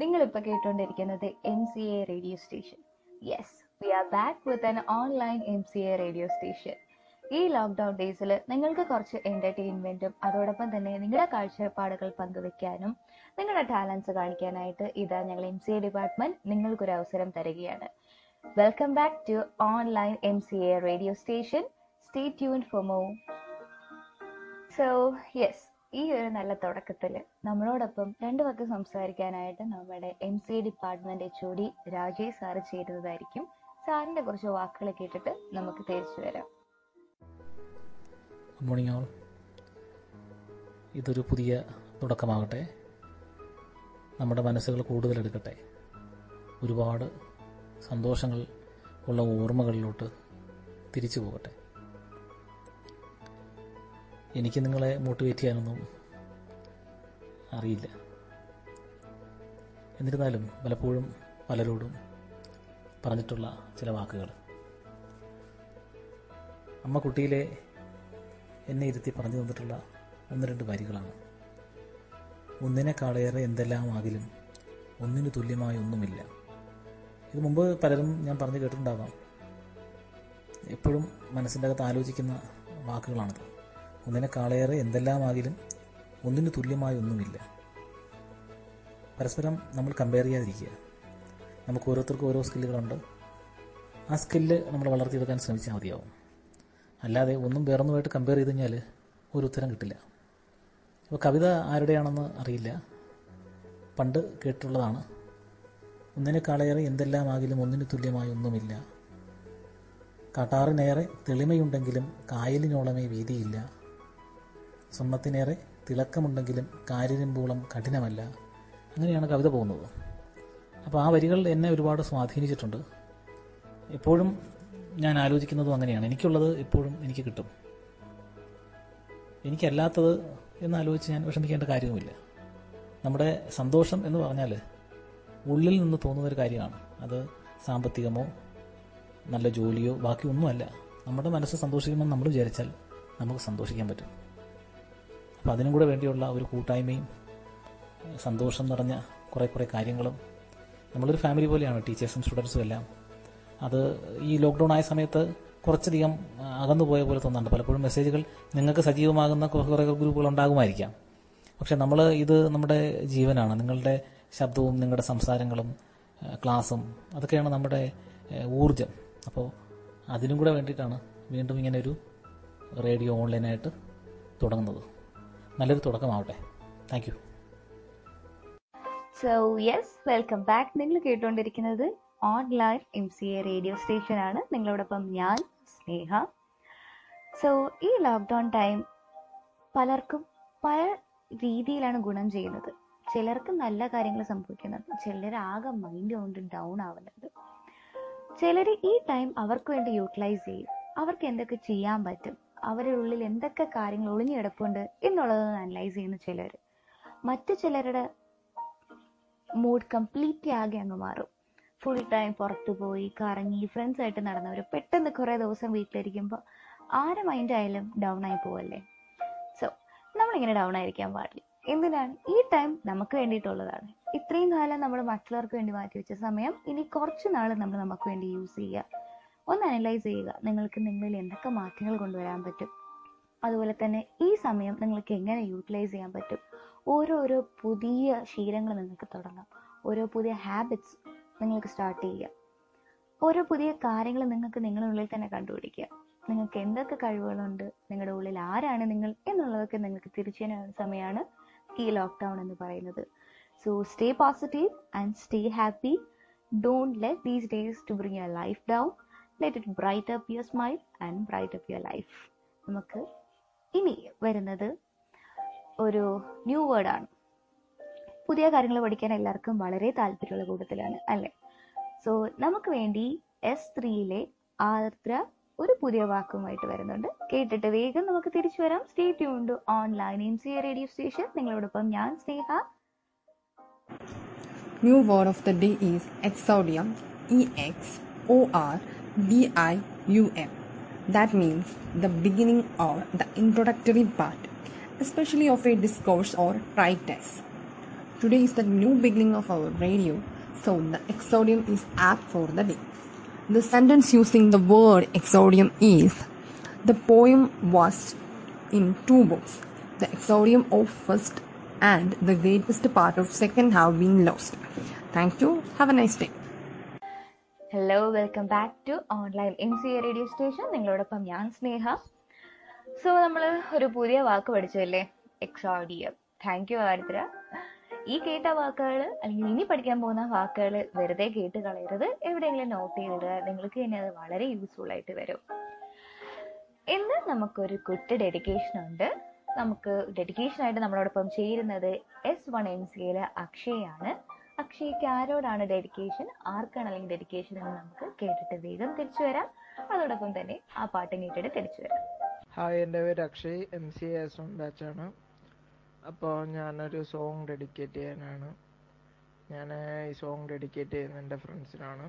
നിങ്ങളിപ്പോൾ കേട്ടുകൊണ്ടിരിക്കുന്നത് M C A radio station yes we are back with an online M C A radio station ഈ lockdown ഡേയ്സിൽ നിങ്ങൾക്ക് കുറച്ച് എന്റർടൈൻമെന്റും അതോടൊപ്പം തന്നെ നിങ്ങളുടെ കാഴ്ചപ്പാടുകൾ പങ്കുവെക്കാനും നിങ്ങളുടെ ടാലൻസ് കാണിക്കാനായിട്ട് ഇതാ ഞങ്ങൾ എം സി എ ഡിപ്പാർട്ട്മെന്റ് നിങ്ങൾക്കൊരു അവസരം തരികയാണ്. Welcome back to online M C A radio station stay tune for more so yes ഈ ഒരു നല്ല തുടക്കത്തിൽ നമ്മളോടൊപ്പം രണ്ടു വാക്ക് സംസാരിക്കാനായിട്ട് നമ്മുടെ M C department H O D Rajesh sir ചേരുന്നതായിരിക്കും സാറിന്റെ കുറച്ച് വാക്കുകൾ കേട്ടിട്ട് നമുക്ക് തിരിച്ചു വരാം. ഗുഡ് മോർണിംഗ് ഓൾ ഇതൊരു പുതിയ തുടക്കമാകട്ടെ. നമ്മുടെ മനസ്സുകൾ കൂടുതലെടുക്കട്ടെ ഒരുപാട് സന്തോഷങ്ങൾ ഉള്ള ഓർമ്മകളിലോട്ട് തിരിച്ചു പോകട്ടെ. എനിക്ക് നിങ്ങളെ മോട്ടിവേറ്റ് ചെയ്യാനൊന്നും അറിയില്ല. എന്നിരുന്നാലും പലപ്പോഴും പലരോടും പറഞ്ഞിട്ടുള്ള ചില വാക്കുകൾ. അമ്മ കുട്ടിയിലെ എന്നെ ഇരുത്തി പറഞ്ഞു തന്നിട്ടുള്ള ഒന്ന് രണ്ട് വരികളാണ്. ഒന്നിനേക്കാളേറെ എന്തെല്ലാം ആകിലും ഒന്നിന് തുല്യമായ ഒന്നുമില്ല. ഇത് മുമ്പ് പലരും ഞാൻ പറഞ്ഞു കേട്ടിട്ടുണ്ടാകാം എപ്പോഴും മനസ്സിന്റെ അകത്ത് ആലോചിക്കുന്ന വാക്കുകളാണിത്. ഒന്നിനേക്കാളേറെ എന്തെല്ലാം ആകിലും ഒന്നിനു തുല്യമായ ഒന്നുമില്ല പരസ്പരം നമ്മൾ കമ്പയർ ചെയ്യാതിരിക്കുക. നമുക്ക് ഓരോരുത്തർക്കും ഓരോ സ്കില്ലുകളുണ്ട്. ആ സ്കില്ല് നമ്മൾ വളർത്തിയെടുക്കാൻ ശ്രമിച്ചാൽ മതിയാവും. അല്ലാതെ ഒന്നും വേറൊന്നുമായിട്ട് കമ്പയർ ചെയ്ത് കഴിഞ്ഞാൽ ഒരു ഉത്തരം കിട്ടില്ല. അപ്പോൾ കവിത ആരുടെയാണെന്ന് അറിയില്ല. പണ്ട് കേട്ടിട്ടുള്ളതാണ്. ഒന്നിനേക്കാളേറെ എന്തെല്ലാമാകിലും ഒന്നിനു തുല്യമായി ഒന്നുമില്ല കാട്ടാറിനേറെ തെളിമയുണ്ടെങ്കിലും കായലിനോളമേ വീതിയില്ല. സ്വർണത്തിനേറെ തിളക്കമുണ്ടെങ്കിലും കാര്യരമ്പൂളം കഠിനമല്ല. അങ്ങനെയാണ് കവിത പോകുന്നത്. അപ്പോൾ ആ വരികൾ എന്നെ ഒരുപാട് സ്വാധീനിച്ചിട്ടുണ്ട്. എപ്പോഴും ഞാൻ ആലോചിക്കുന്നതും അങ്ങനെയാണ്. എനിക്കുള്ളത് എപ്പോഴും എനിക്ക് കിട്ടും. എനിക്കല്ലാത്തത് എന്നാലോചിച്ച് ഞാൻ വിഷമിക്കേണ്ട കാര്യവുമില്ല. നമ്മുടെ സന്തോഷം എന്ന് പറഞ്ഞാൽ ഉള്ളിൽ നിന്ന് തോന്നുന്ന ഒരു കാര്യമാണ്. അത് സാമ്പത്തികമോ നല്ല ജോലിയോ ബാക്കി ഒന്നുമല്ല നമ്മുടെ മനസ്സ് സന്തോഷിക്കുമെന്ന് നമ്മൾ വിചാരിച്ചാൽ നമുക്ക് സന്തോഷിക്കാൻ പറ്റും. അപ്പോൾ അതിനും കൂടെ വേണ്ടിയുള്ള ഒരു കൂട്ടായ്മയും സന്തോഷം നിറഞ്ഞ കുറേ കുറേ കാര്യങ്ങളും നമ്മളൊരു ഫാമിലി പോലെയാണ് ടീച്ചേഴ്സും സ്റ്റുഡൻസും എല്ലാം. അത് ഈ ലോക്ക്ഡൗൺ ആയ സമയത്ത് കുറച്ചധികം അകന്നുപോയ പോലെ തോന്നുന്നുണ്ട് പലപ്പോഴും മെസ്സേജുകൾ നിങ്ങൾക്ക് സജീവമാകുന്ന കുറേ ഗ്രൂപ്പുകൾ ഉണ്ടാകുമായിരിക്കാം. പക്ഷെ നമ്മൾ ഇത് നമ്മുടെ ജീവനാണ്. നിങ്ങളുടെ ശബ്ദവും നിങ്ങളുടെ സംസാരങ്ങളും ക്ലാസ്സും അതൊക്കെയാണ് നമ്മുടെ ഊർജം അപ്പോൾ അതിനും കൂടെ വേണ്ടിയിട്ടാണ് വീണ്ടും ഇങ്ങനെ ഒരു റേഡിയോ ഓൺലൈനായിട്ട് തുടങ്ങുന്നത്. നല്ലൊരു തുടക്കമാവട്ടെ. Thank you so yes welcome back നിങ്ങൾ കേട്ടുകൊണ്ടിരിക്കുന്നത് online M C A radio station ആണ്. നിങ്ങളോടൊപ്പം ഞാൻ സ്നേഹ. സോ ഈ ലോക്ക്ഡൗൺ ടൈം പലർക്കും പല രീതിയിലാണ് ഗുണം ചെയ്യുന്നത്. ചിലർക്ക് നല്ല കാര്യങ്ങൾ സംഭവിക്കുന്നുണ്ട്. ചിലർ ആകെ മൈൻഡ് കൊണ്ട് ഡൗൺ ആവുന്നുണ്ട്. ചിലർ ഈ ടൈം അവർക്ക് വേണ്ടി യൂട്ടിലൈസ് ചെയ്യും. അവർക്ക് എന്തൊക്കെ ചെയ്യാൻ പറ്റും? അവരുടെ ഉള്ളിൽ എന്തൊക്കെ കാര്യങ്ങൾ ഒളിഞ്ഞു കിടപ്പുണ്ട് എന്നുള്ളത് അനലൈസ് ചെയ്യുന്ന ചിലർ മറ്റു ചിലരുടെ മൂഡ് കംപ്ലീറ്റ്ലി ആകെ അങ്ങ് മാറും. ഫുൾ ടൈം പുറത്തു പോയി കറങ്ങി ഫ്രണ്ട്സ് ആയിട്ട് നടന്നവർ പെട്ടെന്ന് കുറേ ദിവസം വീട്ടിലിരിക്കുമ്പോൾ ആരെ മൈൻഡ് ആയാലും ഡൗൺ ആയി പോവല്ലേ? സോ നമ്മളിങ്ങനെ ഡൗൺ ആയിരിക്കാൻ പാടില്ല. എന്തിനാണ്? ഈ ടൈം നമുക്ക് വേണ്ടിയിട്ടുള്ളതാണ്. ഇത്രയും കാലം നമ്മൾ മറ്റുള്ളവർക്ക് വേണ്ടി മാറ്റി വെച്ച സമയം ഇനി കുറച്ച് നാൾ നമ്മൾ നമുക്ക് വേണ്ടി യൂസ് ചെയ്യുക ഒന്ന് അനലൈസ് ചെയ്യുക. നിങ്ങൾക്ക് നിങ്ങളിൽ എന്തൊക്കെ മാറ്റങ്ങൾ കൊണ്ടുവരാൻ പറ്റും? അതുപോലെ തന്നെ ഈ സമയം നിങ്ങൾക്ക് എങ്ങനെ യൂട്ടിലൈസ് ചെയ്യാൻ പറ്റും? ഓരോരോ പുതിയ ശീലങ്ങൾ നിങ്ങൾക്ക് തുടങ്ങാം. ഓരോ പുതിയ ഹാബിറ്റ്സ് നിങ്ങൾക്ക് സ്റ്റാർട്ട് ചെയ്യുക ഓരോ പുതിയ കാര്യങ്ങൾ നിങ്ങൾക്ക് നിങ്ങളുടെ ഉള്ളിൽ തന്നെ കണ്ടുപിടിക്കുക. നിങ്ങൾക്ക് എന്തൊക്കെ കഴിവുകളുണ്ട്? നിങ്ങളുടെ ഉള്ളിൽ ആരാണ് നിങ്ങൾ? എന്നുള്ളതൊക്കെ നിങ്ങൾക്ക് തിരിച്ചറിയാൻ സമയമാണ് ഈ ലോക്ക്ഡൗൺ എന്ന് പറയുന്നത്. So stay positive and stay happy don't let these days to bring your life down let it bright up your smile and bright up your life നമുക്ക് ഇനി വരുന്നത് ഒരു ന്യൂ വേർഡാണ് പുതിയ കാര്യങ്ങൾ പഠിക്കാൻ എല്ലാവർക്കും വളരെ താല്പര്യമുള്ള കൂട്ടത്തിലാണ് അല്ലേ? സോ നമുക്ക് വേണ്ടി എസ് ത്രീയിലെ ആർദ്ര ഒരു പുതിയ വാക്കുമായിട്ട് വരുന്നുണ്ട്. കേട്ടിട്ട് വേഗം നമുക്ക് തിരിച്ചു വരാം. Stay tuned online M C radio station നിങ്ങളോടൊപ്പം ഞാൻ Sneha. New word of the day is exordium E X O R. D I U M. That means the beginning or the introductory part, especially of a discourse or treatise. Today is the new beginning of our radio, so the exodium is apt for the day. The sentence using the word exodium is The poem was in two books. The exodium of first and the greatest part of second have been lost. Thank you. Have a nice day. Hello welcome back to online M C A radio station നിങ്ങളോടൊപ്പം ഞാൻ Sneha. So നമ്മൾ ഒരു പുതിയ വാക്ക് പഠിച്ചതല്ലേ? Exordium thank you Aridra. ഈ കേട്ട വാക്കുകൾ അല്ലെങ്കിൽ ഇനി പഠിക്കാൻ പോകുന്ന വാക്കുകൾ വെറുതെ കേട്ട് കളയരുത്. എവിടെയെങ്കിലും നോട്ട് ചെയ്തിടുക. നിങ്ങൾക്ക് തന്നെ അത് വളരെ യൂസ്ഫുൾ ആയിട്ട് വരും. ഇന്ന് നമുക്കൊരു കുട്ടി ഡെഡിക്കേഷൻ ഉണ്ട്. നമുക്ക് ഡെഡിക്കേഷൻ ആയിട്ട് നമ്മളോടൊപ്പം ചേരുന്നത് എസ് വൺ എം സിയിലെ അക്ഷയാണ് അക്ഷയ്ക്ക് ആരോടാണ് ഡെഡിക്കേഷൻ ആർക്കാണ് അല്ലെങ്കിൽ ഡെഡിക്കേഷൻ എന്ന് നമുക്ക് കേട്ടിട്ട് വേഗം തിരിച്ചു വരാം. അതോടൊപ്പം തന്നെ ആ പാട്ട് കേട്ടിട്ട് തിരിച്ചു വരാം. ഹായ് എന്റെ പേര് അക്ഷയ് എം സി എസ് ബാച്ചാണ് അപ്പോൾ ഞാനൊരു സോങ് ഡെഡിക്കേറ്റ് ചെയ്യാനാണ്. ഞാൻ ഈ സോങ് ഡെഡിക്കേറ്റ് ചെയ്യുന്നത് എന്റെ ഫ്രണ്ട്സിനാണ്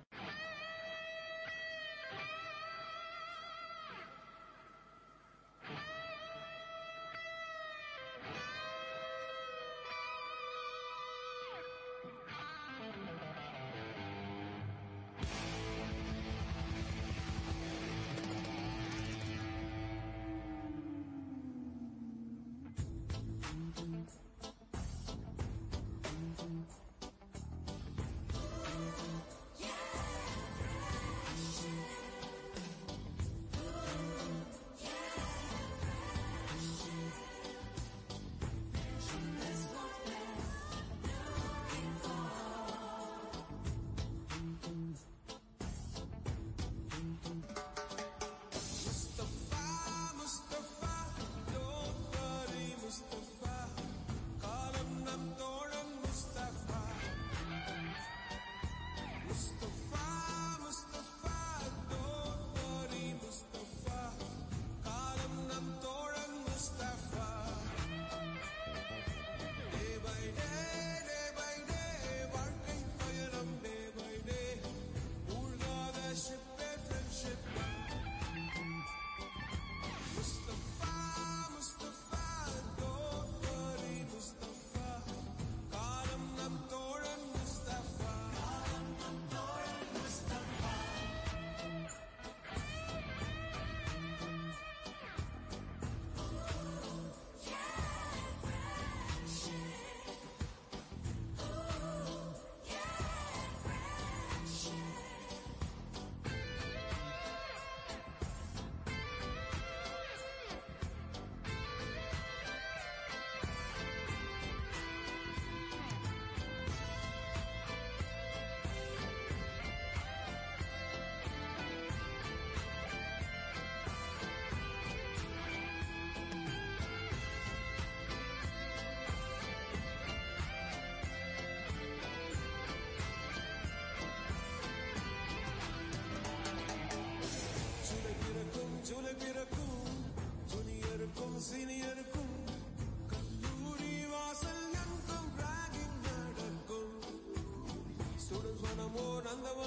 Manda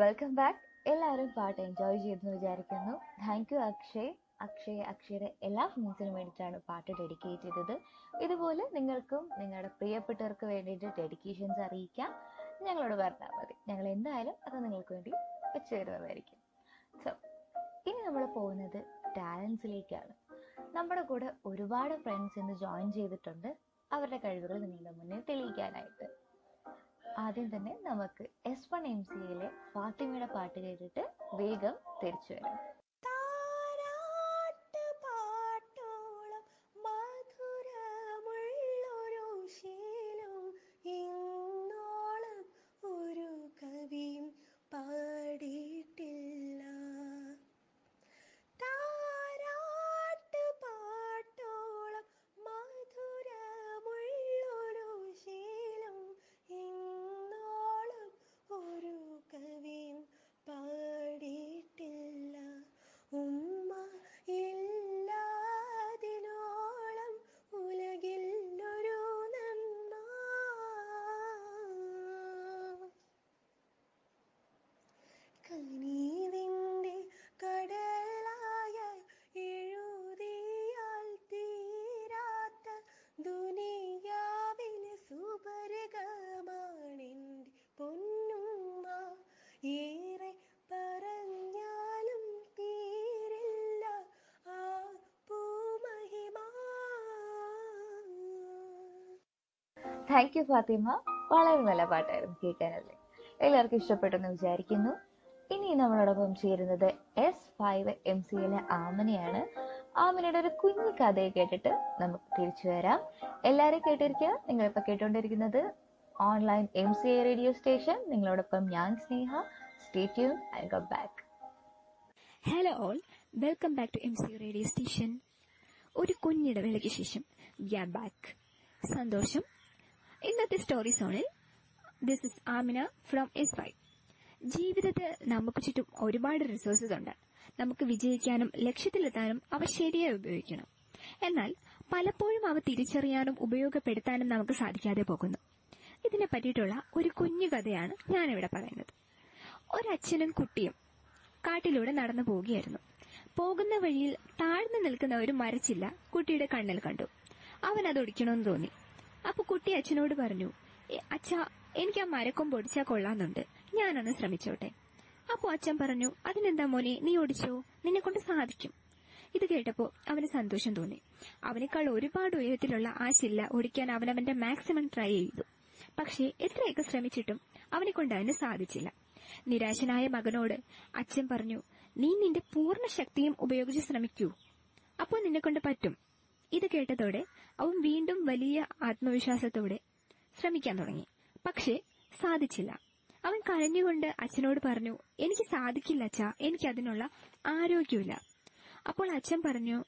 വെൽക്കം ബാക്ക് എല്ലാവരും പാട്ട് എൻജോയ് ചെയ്തെന്ന് വിചാരിക്കുന്നു. Thank you Akshay. അക്ഷയ് അക്ഷയുടെ എല്ലാ ഫ്രണ്ട്സിനും വേണ്ടിയിട്ടാണ് പാട്ട് ഡെഡിക്കേറ്റ് ചെയ്തത്. ഇതുപോലെ നിങ്ങൾക്കും നിങ്ങളുടെ പ്രിയപ്പെട്ടവർക്ക് വേണ്ടിയിട്ട് ഡെഡിക്കേഷൻസ് അറിയിക്കാം. ഞങ്ങളോട് പറഞ്ഞാൽ മതി. ഞങ്ങൾ എന്തായാലും അത് നിങ്ങൾക്ക് വേണ്ടി വെച്ച് തരുന്നതായിരിക്കും. സോ ഇനി നമ്മൾ പോകുന്നത് ടാലൻസിലേക്കാണ് നമ്മുടെ കൂടെ ഒരുപാട് ഫ്രണ്ട്സ് ഇന്ന് ജോയിൻ ചെയ്തിട്ടുണ്ട്. അവരുടെ കഴിവുകൾ നിങ്ങളുടെ മുന്നിൽ തെളിയിക്കാനായിട്ട്. ആദ്യം തന്നെ നമുക്ക് എസ് വൺ എം സിയിലെ ഫാത്തിമയുടെ പാട്ട് കേട്ടിട്ട് വേഗം തിരിച്ചു വരാം. Thank you Fathima. വളരെ നല്ല പാട്ടായിരുന്നു കേൾക്കാനല്ലേ. എല്ലാവർക്കും ഇഷ്ടപ്പെട്ടെന്ന് വിചാരിക്കുന്നു. ഇനി നമ്മളോടൊപ്പം ചേരുന്നത് എസ് ഫൈവ് എം സിയിലെ ആമനയാണ്. ആമനയുടെ ഒരു കുഞ്ഞു കഥയെ കേട്ടിട്ട് നമുക്ക് തിരിച്ചു വരാം. എല്ലാവരും കേട്ടിരിക്കുക. നിങ്ങളിപ്പോൾ കേട്ടുകൊണ്ടിരിക്കുന്നത് online M C A radio station നിങ്ങളോടൊപ്പം ഞാൻ Sneha. Stay tune I come back hello all welcome back to M C radio station ഒരു കുഞ്ഞിടവേളയ്ക്ക് ശേഷം വി ആർ ബാക്ക് സന്തോഷം. ഇന്നത്തെ സ്റ്റോറി സോണിൽ this is Amina from S Y ജീവിതത്തിൽ നമുക്ക് ചുറ്റും ഒരുപാട് റിസോഴ്സസ് ഉണ്ട്. നമുക്ക് വിജയിക്കാനും ലക്ഷ്യത്തിലെത്താനും അവ ശരിയായി ഉപയോഗിക്കണം. എന്നാൽ പലപ്പോഴും അവ തിരിച്ചറിയാനും ഉപയോഗപ്പെടുത്താനും നമുക്ക് സാധിക്കാതെ പോകുന്നു. ഇതിനെ പറ്റിയിട്ടുള്ള ഒരു കുഞ്ഞു കഥയാണ് ഞാനിവിടെ പറയുന്നത്. ഒരച്ഛനും കുട്ടിയും കാട്ടിലൂടെ നടന്നു പോവുകയായിരുന്നു. പോകുന്ന വഴിയിൽ താഴ്ന്നു നിൽക്കുന്ന ഒരു മരച്ചില്ല കുട്ടിയുടെ കണ്ണിൽ കണ്ടു. അവൻ അത് ഒടിക്കണമെന്ന് തോന്നി. അപ്പൊ കുട്ടി അച്ഛനോട് പറഞ്ഞു അച്ഛ എനിക്ക് ആ മരക്കൊമ്പ് ഒടിച്ചാൽ കൊള്ളാന്നുണ്ട്. ഞാനൊന്ന് ശ്രമിച്ചോട്ടെ. അപ്പൊ അച്ഛൻ പറഞ്ഞു അതിനെന്താ മോനെ നീ ഓടിച്ചോ നിന്നെ കൊണ്ട് സാധിക്കും. ഇത് കേട്ടപ്പോ അവന് സന്തോഷം തോന്നി. അവനേക്കാൾ ഒരുപാട് ഉയരത്തിലുള്ള ആ ശില്ല ഓടിക്കാൻ അവൻ അവന്റെ മാക്സിമം ട്രൈ ചെയ്തു. പക്ഷേ എത്രയൊക്കെ ശ്രമിച്ചിട്ടും അവനെ കൊണ്ട് അതിന് സാധിച്ചില്ല. നിരാശനായ മകനോട് അച്ഛൻ പറഞ്ഞു നീ നിന്റെ പൂർണ ശക്തിയും ഉപയോഗിച്ച് ശ്രമിക്കൂ. അപ്പോൾ നിന്നെ കൊണ്ട് പറ്റും. ഇത് കേട്ടതോടെ അവൻ വീണ്ടും വലിയ ആത്മവിശ്വാസത്തോടെ ശ്രമിക്കാൻ തുടങ്ങി. പക്ഷേ സാധിച്ചില്ല. അവൻ കരഞ്ഞുകൊണ്ട് അച്ഛനോട് പറഞ്ഞു എനിക്ക് സാധിക്കില്ല അച്ഛാ. എനിക്ക് അതിനുള്ള ആരോഗ്യമില്ല അപ്പോൾ അച്ഛൻ പറഞ്ഞു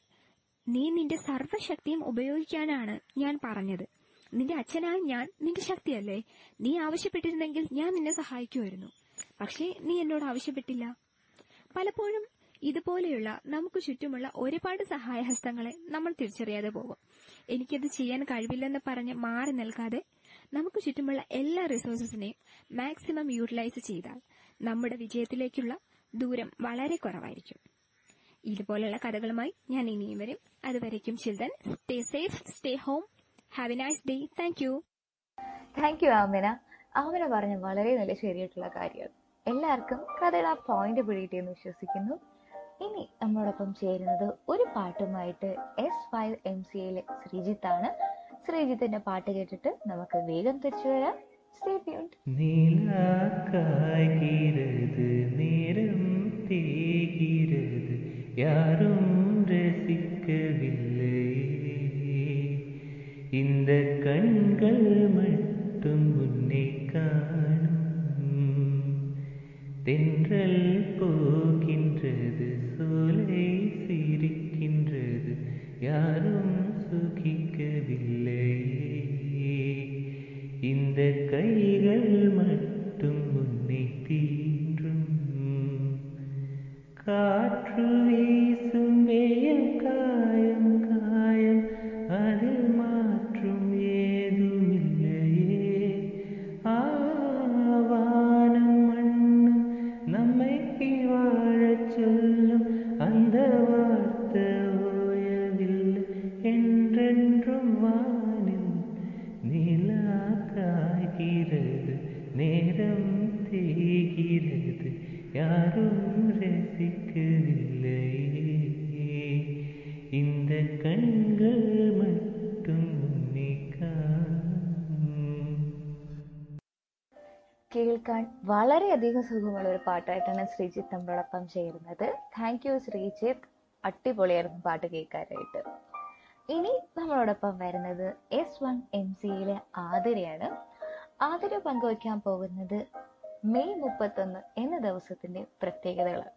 നീ നിന്റെ സർവശക്തിയും ഉപയോഗിക്കാനാണ് ഞാൻ പറഞ്ഞത്. നിന്റെ അച്ഛനായ ഞാൻ നിന്റെ ശക്തിയല്ലേ? നീ ആവശ്യപ്പെട്ടിരുന്നെങ്കിൽ ഞാൻ നിന്നെ സഹായിക്കുമായിരുന്നു. പക്ഷേ നീ എന്നോട് ആവശ്യപ്പെട്ടില്ല. പലപ്പോഴും ഇതുപോലെയുള്ള നമുക്ക് ചുറ്റുമുള്ള ഒരുപാട് സഹായഹസ്തങ്ങളെ നമ്മൾ തിരിച്ചറിയാതെ പോകും. എനിക്കത് ചെയ്യാൻ കഴിവില്ലെന്ന് പറഞ്ഞ് മാറി നിൽക്കാതെ നമുക്ക് ചുറ്റുമുള്ള എല്ലാ റിസോഴ്സസിനെയും മാക്സിമം യൂട്ടിലൈസ് ചെയ്താൽ നമ്മുടെ വിജയത്തിലേക്കുള്ള ദൂരം വളരെ കുറവായിരിക്കും. ഇതുപോലുള്ള കഥകളുമായി ഞാൻ ഇനിയും വരും. അതുവരയ്ക്കും children stay safe stay home have a nice day thank you thank you Amina. Amina പറഞ്ഞ വളരെ നല്ല ശരിയായിട്ടുള്ള കാര്യമാണ് എല്ലാവർക്കും കഥയുടെ ആ പോയിന്റ് പിടികിട്ടിയെന്ന് വിശ്വസിക്കുന്നു. ഇനി നമ്മോടൊപ്പം ചേരുന്നത് ഒരു പാട്ടുമായിട്ട് എസ് ഫൈവ് എം സി എയിലെ ശ്രീജിത്താണ്. ശ്രീജിത്തിന്റെ പാട്ട് കേട്ടിട്ട് നമുക്ക് വേഗം തിരിച്ചു വരാം. യാരു പാട്ടായിട്ടാണ് ശ്രീജിത്ത് നമ്മളോടൊപ്പം ചേരുന്നത്. Thank you Sreejith. അടിപൊളിയായിരുന്നു പാട്ട് കേൾക്കാനായിട്ട്. ഇനി നമ്മളോടൊപ്പം വരുന്നത് എസ് വൺ എം സിയിലെ ആതിരയാണ്. ആതിര പങ്കുവയ്ക്കാൻ പോകുന്നത് മെയ് മുപ്പത്തൊന്ന് എന്ന ദിവസത്തിന്റെ പ്രത്യേകതകളാണ്.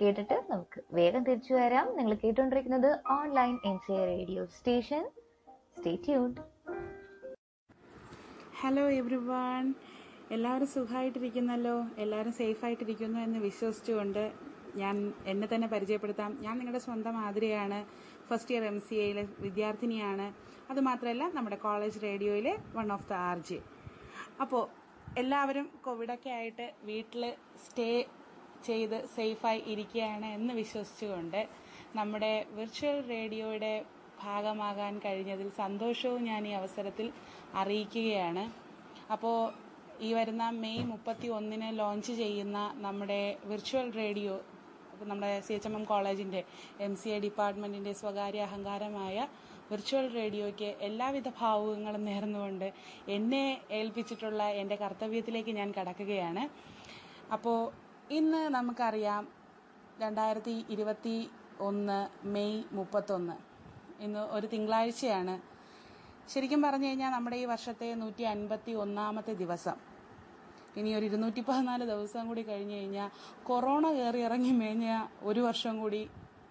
കേട്ടിട്ട് നമുക്ക് വേഗം തിരിച്ചു വരാം. നിങ്ങൾ കേട്ടുകൊണ്ടിരിക്കുന്നത് online M C radio station stay tune hello everyone എല്ലാവരും സുഖമായിട്ടിരിക്കുന്നല്ലോ എല്ലാവരും സേഫായിട്ടിരിക്കുന്നു എന്ന് വിശ്വസിച്ചുകൊണ്ട് ഞാൻ എന്നെ തന്നെ പരിചയപ്പെടുത്താം. ഞാൻ നിങ്ങളുടെ സ്വന്തം മാതിരിയാണ് ഫസ്റ്റ് ഇയർ എം സി എയിലെ വിദ്യാർത്ഥിനിയാണ്. അതുമാത്രമല്ല നമ്മുടെ college റേഡിയോയിലെ one of the R J അപ്പോൾ എല്ലാവരും കോവിഡൊക്കെ ആയിട്ട് വീട്ടിൽ സ്റ്റേ ചെയ്ത് സേഫായി ഇരിക്കുകയാണ് എന്ന് വിശ്വസിച്ചുകൊണ്ട് നമ്മുടെ വിർച്വൽ റേഡിയോയുടെ ഭാഗമാകാൻ കഴിഞ്ഞതിൽ സന്തോഷവും ഞാൻ ഈ അവസരത്തിൽ അറിയിക്കുകയാണ്. അപ്പോൾ ഈ വരുന്ന മെയ് മുപ്പത്തി ഒന്നിന് ലോഞ്ച് ചെയ്യുന്ന നമ്മുടെ വിർച്വൽ റേഡിയോ നമ്മുടെ സി എച്ച് എം എം കോളേജിന്റെ എം സി എ ഡിപ്പാർട്ട്മെന്റിന്റെ സ്വകാര്യ അഹങ്കാരമായ വിർച്വൽ റേഡിയോയ്ക്ക് എല്ലാവിധ ഭാവുകങ്ങളും നേർന്നുകൊണ്ട് എന്നെ ഏൽപ്പിച്ചിട്ടുള്ള എന്റെ കർത്തവ്യത്തിലേക്ക് ഞാൻ കടക്കുകയാണ്. അപ്പോൾ ഇന്ന് നമുക്കറിയാം രണ്ടായിരത്തി ഇരുപത്തി ഒന്ന് മെയ് മുപ്പത്തൊന്ന്. ഇന്ന് ഒരു തിങ്കളാഴ്ചയാണ് ശരിക്കും പറഞ്ഞു കഴിഞ്ഞാൽ നമ്മുടെ ഈ വർഷത്തെ നൂറ്റി അൻപത്തി ഒന്നാമത്തെ ദിവസം. ഇനി ഒരു ഇരുന്നൂറ്റി പതിനാല് ദിവസം കൂടി കഴിഞ്ഞു കഴിഞ്ഞാൽ കൊറോണ കയറി ഇറങ്ങി മേഞ്ഞ ഒരു വർഷം കൂടി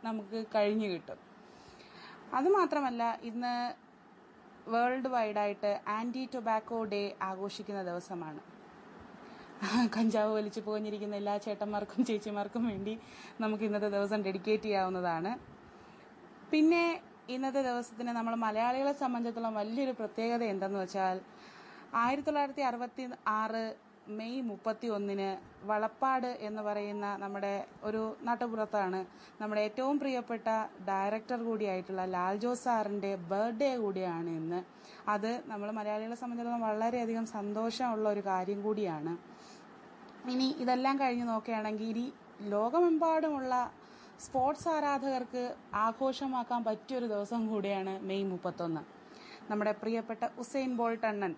നമുക്ക് കഴിഞ്ഞു കിട്ടും. അതുമാത്രമല്ല ഇന്ന് വേൾഡ് വൈഡായിട്ട് ആന്റി ടൊബാക്കോ ഡേ ആഘോഷിക്കുന്ന ദിവസമാണ്. കഞ്ചാവ് വലിച്ചു പോകഞ്ഞിരിക്കുന്ന എല്ലാ ചേട്ടന്മാർക്കും ചേച്ചിമാർക്കും വേണ്ടി നമുക്ക് ഇന്നത്തെ ദിവസം ഡെഡിക്കേറ്റ് ചെയ്യാവുന്നതാണ്. പിന്നെ ഇന്നത്തെ ദിവസത്തിന് നമ്മൾ മലയാളികളെ സംബന്ധിച്ചിടത്തോളം വലിയൊരു പ്രത്യേകത എന്തെന്ന് വെച്ചാൽ ആയിരത്തി തൊള്ളായിരത്തി അറുപത്തി ആറ് മെയ് മുപ്പത്തി ഒന്നിന് വളപ്പാട് എന്ന് പറയുന്ന നമ്മുടെ ഒരു നാട്ടുപുറത്താണ് നമ്മുടെ ഏറ്റവും പ്രിയപ്പെട്ട ഡയറക്ടർ കൂടിയായിട്ടുള്ള ലാൽ ജോസ് സാറിന്റെ ബർത്ത്ഡേ കൂടിയാണ് ഇന്ന്. അത് നമ്മൾ മലയാളികളെ സംബന്ധിച്ചിടത്തോളം വളരെയധികം സന്തോഷമുള്ള ഒരു കാര്യം കൂടിയാണ്. ഇനി ഇതെല്ലാം കഴിഞ്ഞ് നോക്കുകയാണെങ്കിൽ ഇനി ലോകമെമ്പാടുമുള്ള സ്പോർട്സ് ആരാധകർക്ക് ആഘോഷമാക്കാൻ പറ്റിയൊരു ദിവസം കൂടിയാണ് മെയ് മുപ്പത്തൊന്ന്. നമ്മുടെ പ്രിയപ്പെട്ട ഉസൈൻ ബോൾട്ട് അണ്ണൻ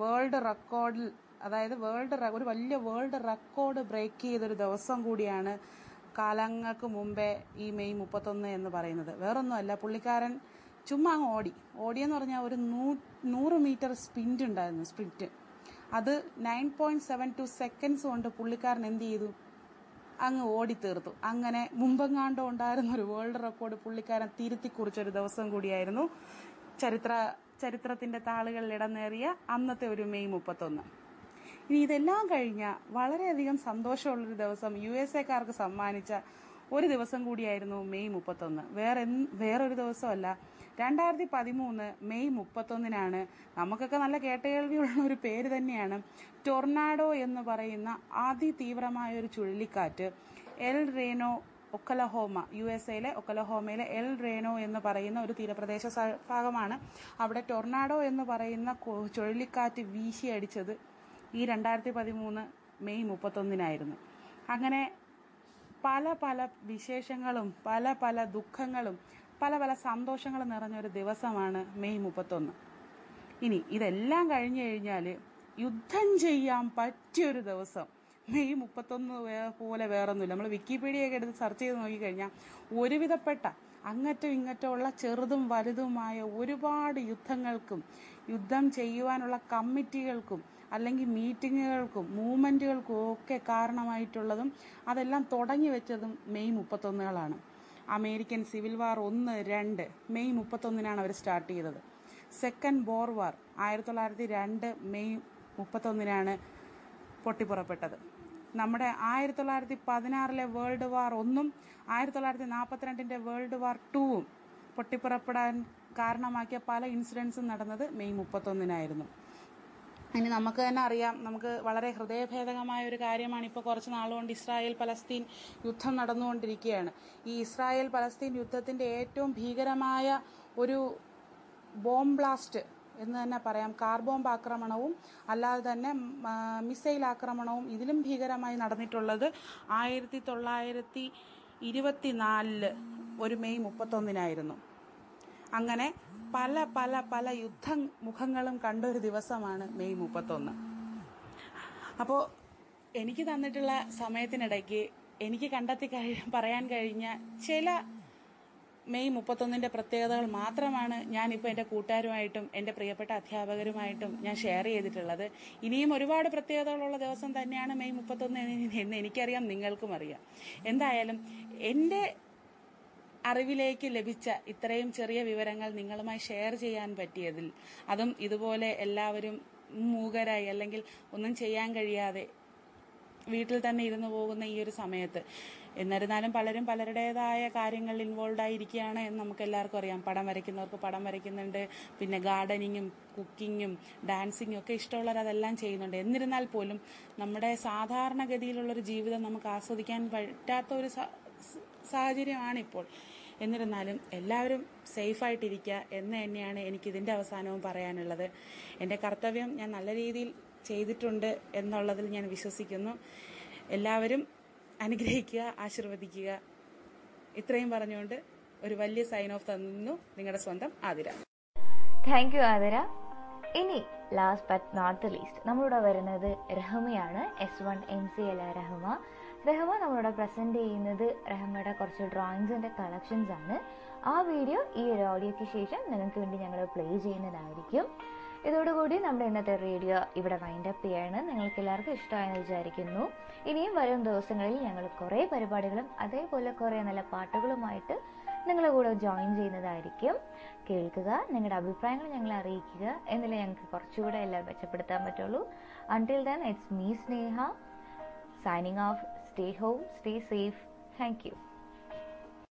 വേൾഡ് റെക്കോർഡിൽ അതായത് വേൾഡ് ഒരു വലിയ വേൾഡ് റെക്കോർഡ് ബ്രേക്ക് ചെയ്തൊരു ദിവസം കൂടിയാണ് കാലങ്ങൾക്ക് മുമ്പേ ഈ മെയ് മുപ്പത്തൊന്ന് എന്ന് പറയുന്നത്. വേറൊന്നുമല്ല പുള്ളിക്കാരൻ ചുമ്മാ അങ്ങ് ഓടി. ഓടിയെന്ന് പറഞ്ഞാൽ ഒരു നൂ നൂറ് മീറ്റർ സ്പ്രിന്റ് ഉണ്ടായിരുന്നു സ്പ്രിന്റ് അത് nine point seven two seconds കൊണ്ട് പുള്ളിക്കാരൻ എന്ത് ചെയ്തു? അങ്ങ് ഓടി തീർത്തു അങ്ങനെ മുമ്പെങ്ങാണ്ടോ ഉണ്ടായിരുന്ന ഒരു വേൾഡ് റെക്കോർഡ് പുള്ളിക്കാരൻ തിരുത്തി കുറിച്ചൊരു ദിവസം കൂടിയായിരുന്നു. ചരിത്ര ചരിത്രത്തിന്റെ താളുകളിൽ ഇടം നേറിയ അന്നത്തെ ഒരു മെയ് മുപ്പത്തൊന്ന്. ഇനി ഇതെല്ലാം കഴിഞ്ഞ വളരെയധികം സന്തോഷമുള്ളൊരു ദിവസം യു എസ് എക്കാർക്ക് സമ്മാനിച്ച ഒരു ദിവസം കൂടിയായിരുന്നു മെയ് മുപ്പത്തൊന്ന്. വേറെ വേറൊരു ദിവസമല്ല രണ്ടായിരത്തി പതിമൂന്ന് മെയ് മുപ്പത്തൊന്നിനാണ്. നമുക്കൊക്കെ നല്ല കേട്ടകേൾവിയുള്ള ഒരു പേര് തന്നെയാണ്. ടൊർണാഡോ എന്ന് പറയുന്ന അതിതീവ്രമായ ഒരു ചുഴലിക്കാറ്റ്. El Reno Oklahoma U S എയിലെ ഒക്കലഹോമയിലെ എൽ റേനോ എന്ന് പറയുന്ന ഒരു തീരപ്രദേശ ഭാഗമാണ്. അവിടെ ടൊർണാഡോ എന്ന് പറയുന്ന ചുഴലിക്കാറ്റ് വീശി അടിച്ചത് ഈ രണ്ടായിരത്തി പതിമൂന്ന് മെയ് മുപ്പത്തൊന്നിനായിരുന്നു. അങ്ങനെ പല പല വിശേഷങ്ങളും പല പല ദുഃഖങ്ങളും പല പല സന്തോഷങ്ങൾ നിറഞ്ഞൊരു ദിവസമാണ് മെയ് മുപ്പത്തൊന്ന്. ഇനി ഇതെല്ലാം കഴിഞ്ഞു കഴിഞ്ഞാൽ യുദ്ധം ചെയ്യാൻ പറ്റിയൊരു ദിവസം. മെയ് മുപ്പത്തൊന്ന് പോലെ വേറൊന്നുമില്ല. നമ്മൾ വിക്കിപീഡിയയൊക്കെ എടുത്ത് സെർച്ച് ചെയ്ത് നോക്കിക്കഴിഞ്ഞാൽ ഒരുവിധപ്പെട്ട അങ്ങറ്റം ഇങ്ങറ്റമുള്ള ചെറുതും വലുതുമായ ഒരുപാട് യുദ്ധങ്ങൾക്കും യുദ്ധം ചെയ്യുവാനുള്ള കമ്മിറ്റികൾക്കും അല്ലെങ്കിൽ മീറ്റിങ്ങുകൾക്കും മൂവ്മെന്റുകൾക്കും ഒക്കെ കാരണമായിട്ടുള്ളതും അതെല്ലാം തുടങ്ങി വെച്ചതും മെയ് മുപ്പത്തൊന്നുകളാണ്. അമേരിക്കൻ സിവിൽ വാർ ഒന്ന് രണ്ട് മെയ് മുപ്പത്തൊന്നിനാണ് അവർ സ്റ്റാർട്ട് ചെയ്തത്. സെക്കൻഡ് ബോർ വാർ ആയിരത്തി തൊള്ളായിരത്തി രണ്ട് മെയ് മുപ്പത്തൊന്നിനാണ് പൊട്ടിപ്പുറപ്പെട്ടത്. നമ്മുടെ ആയിരത്തി തൊള്ളായിരത്തി പതിനാറിലെ വേൾഡ് വാർ ഒന്നും ആയിരത്തി തൊള്ളായിരത്തി നാൽപ്പത്തിരണ്ടിന്റെ വേൾഡ് വാർ ടൂവും പൊട്ടിപ്പുറപ്പെടാൻ കാരണമാക്കിയ പല ഇൻസിഡൻസും നടന്നത് മെയ് മുപ്പത്തൊന്നിനായിരുന്നു. ഇനി നമുക്ക് തന്നെ അറിയാം. നമുക്ക് വളരെ ഹൃദയഭേദകമായ ഒരു കാര്യമാണ് ഇപ്പോൾ കുറച്ച് നാളുകൊണ്ട് ഇസ്രായേൽ പലസ്തീൻ യുദ്ധം നടന്നുകൊണ്ടിരിക്കുകയാണ്. ഈ ഇസ്രായേൽ പലസ്തീൻ യുദ്ധത്തിന്റെ ഏറ്റവും ഭീകരമായ ഒരു ബോംബ് ബ്ലാസ്റ്റ് എന്ന് തന്നെ പറയാം. കാർ ബോംബ് ആക്രമണവും അല്ലാതെ തന്നെ മിസൈൽ ആക്രമണവും ഇതിലും ഭീകരമായി നടന്നിട്ടുള്ളത് ആയിരത്തി തൊള്ളായിരത്തി ഇരുപത്തിനാലിൽ ഒരു മെയ് മുപ്പത്തൊന്നിനായിരുന്നു. അങ്ങനെ പല പല പല യുദ്ധ മുഖങ്ങളും കണ്ട ഒരു ദിവസമാണ് മെയ് മുപ്പത്തൊന്ന്. അപ്പോൾ എനിക്ക് തന്നിട്ടുള്ള സമയത്തിനിടയ്ക്ക് എനിക്ക് കണ്ടെത്തി കഴി പറയാൻ കഴിഞ്ഞ ചില മെയ് മുപ്പത്തൊന്നിന്റെ പ്രത്യേകതകൾ മാത്രമാണ് ഞാനിപ്പോൾ എന്റെ കൂട്ടുകാരുമായിട്ടും എന്റെ പ്രിയപ്പെട്ട അധ്യാപകരുമായിട്ടും ഞാൻ ഷെയർ ചെയ്തിട്ടുള്ളത്. ഇനിയും ഒരുപാട് പ്രത്യേകതകളുള്ള ദിവസം തന്നെയാണ് മെയ് മുപ്പത്തൊന്ന് എന്ന് എനിക്കറിയാം നിങ്ങൾക്കും അറിയാം. എന്തായാലും എന്റെ അറിവിലേക്ക് ലഭിച്ച ഇത്രയും ചെറിയ വിവരങ്ങൾ നിങ്ങളുമായി ഷെയർ ചെയ്യാൻ പറ്റിയതിൽ. അതും ഇതുപോലെ എല്ലാവരും മൂകരായി അല്ലെങ്കിൽ ഒന്നും ചെയ്യാൻ കഴിയാതെ വീട്ടിൽ തന്നെ ഇരുന്നു പോകുന്ന ഈ ഒരു സമയത്ത്. എന്നിരുന്നാലും പലരും പലരുടേതായ കാര്യങ്ങളിൽ ഇൻവോൾവ് ആയിരിക്കുകയാണ് എന്ന് നമുക്ക് എല്ലാവർക്കും അറിയാം. പടം വരയ്ക്കുന്നവർക്ക് പടം വരയ്ക്കുന്നുണ്ട്. പിന്നെ ഗാർഡനിങ്ങും കുക്കിങ്ങും ഡാൻസിങ്ങും ഒക്കെ ഇഷ്ടമുള്ളവർ അതെല്ലാം ചെയ്യുന്നുണ്ട്. എന്നിരുന്നാൽ പോലും നമ്മുടെ സാധാരണഗതിയിലുള്ളൊരു ജീവിതം നമുക്ക് ആസ്വദിക്കാൻ പറ്റാത്ത ഒരു സാഹചര്യമാണിപ്പോൾ. എന്നിരുന്നാലും എല്ലാവരും സേഫായിട്ടിരിക്കുക എന്ന് തന്നെയാണ് എനിക്കിതിന്റെ അവസാനവും പറയാനുള്ളത്. എന്റെ കർത്തവ്യം ഞാൻ നല്ല രീതിയിൽ ചെയ്തിട്ടുണ്ട് എന്നുള്ളതിൽ ഞാൻ വിശ്വസിക്കുന്നു. എല്ലാവരും അനുഗ്രഹിക്കുക ആശീർവദിക്കുക. ഇത്രയും പറഞ്ഞുകൊണ്ട് ഒരു വലിയ സൈൻ ഓഫ് തന്നു നിങ്ങളുടെ സ്വന്തം ആതിര. Thank you Athira. ഇനി last but not the least നമ്മളിവിടെ വരുന്നത് രഹമയാണ് S one M C L Rahma. Rahma നമ്മളിവിടെ പ്രസന്റ് ചെയ്യുന്നത് റഹ്മയുടെ കുറച്ച് ഡ്രോയിങ്സിന്റെ കളക്ഷൻസ് ആണ്. ആ വീഡിയോ ഈ ഒരു ഓഡിയോയ്ക്ക് ശേഷം നിങ്ങൾക്ക് വേണ്ടി ഞങ്ങൾ പ്ലേ ചെയ്യുന്നതായിരിക്കും. ഇതോടുകൂടി നമ്മുടെ ഇന്നത്തെ റേഡിയോ ഇവിടെ വൈൻഡ് അപ്പ് ചെയ്യാണ്. നിങ്ങൾക്ക് എല്ലാവർക്കും ഇഷ്ടമായെന്ന് വിചാരിക്കുന്നു. ഇനിയും വരും ദിവസങ്ങളിൽ ഞങ്ങൾ കുറേ പരിപാടികളും അതേപോലെ കുറേ നല്ല പാട്ടുകളുമായിട്ട് നിങ്ങളെ കൂടെ ജോയിൻ ചെയ്യുന്നതായിരിക്കും. കേൾക്കുക നിങ്ങളുടെ അഭിപ്രായങ്ങൾ ഞങ്ങളെ അറിയിക്കുക. എന്നില്ല ഞങ്ങൾക്ക് കുറച്ചുകൂടെ എല്ലാം മെച്ചപ്പെടുത്താൻ പറ്റുള്ളൂ. Until then it's me Sneha signing off stay home stay safe thank you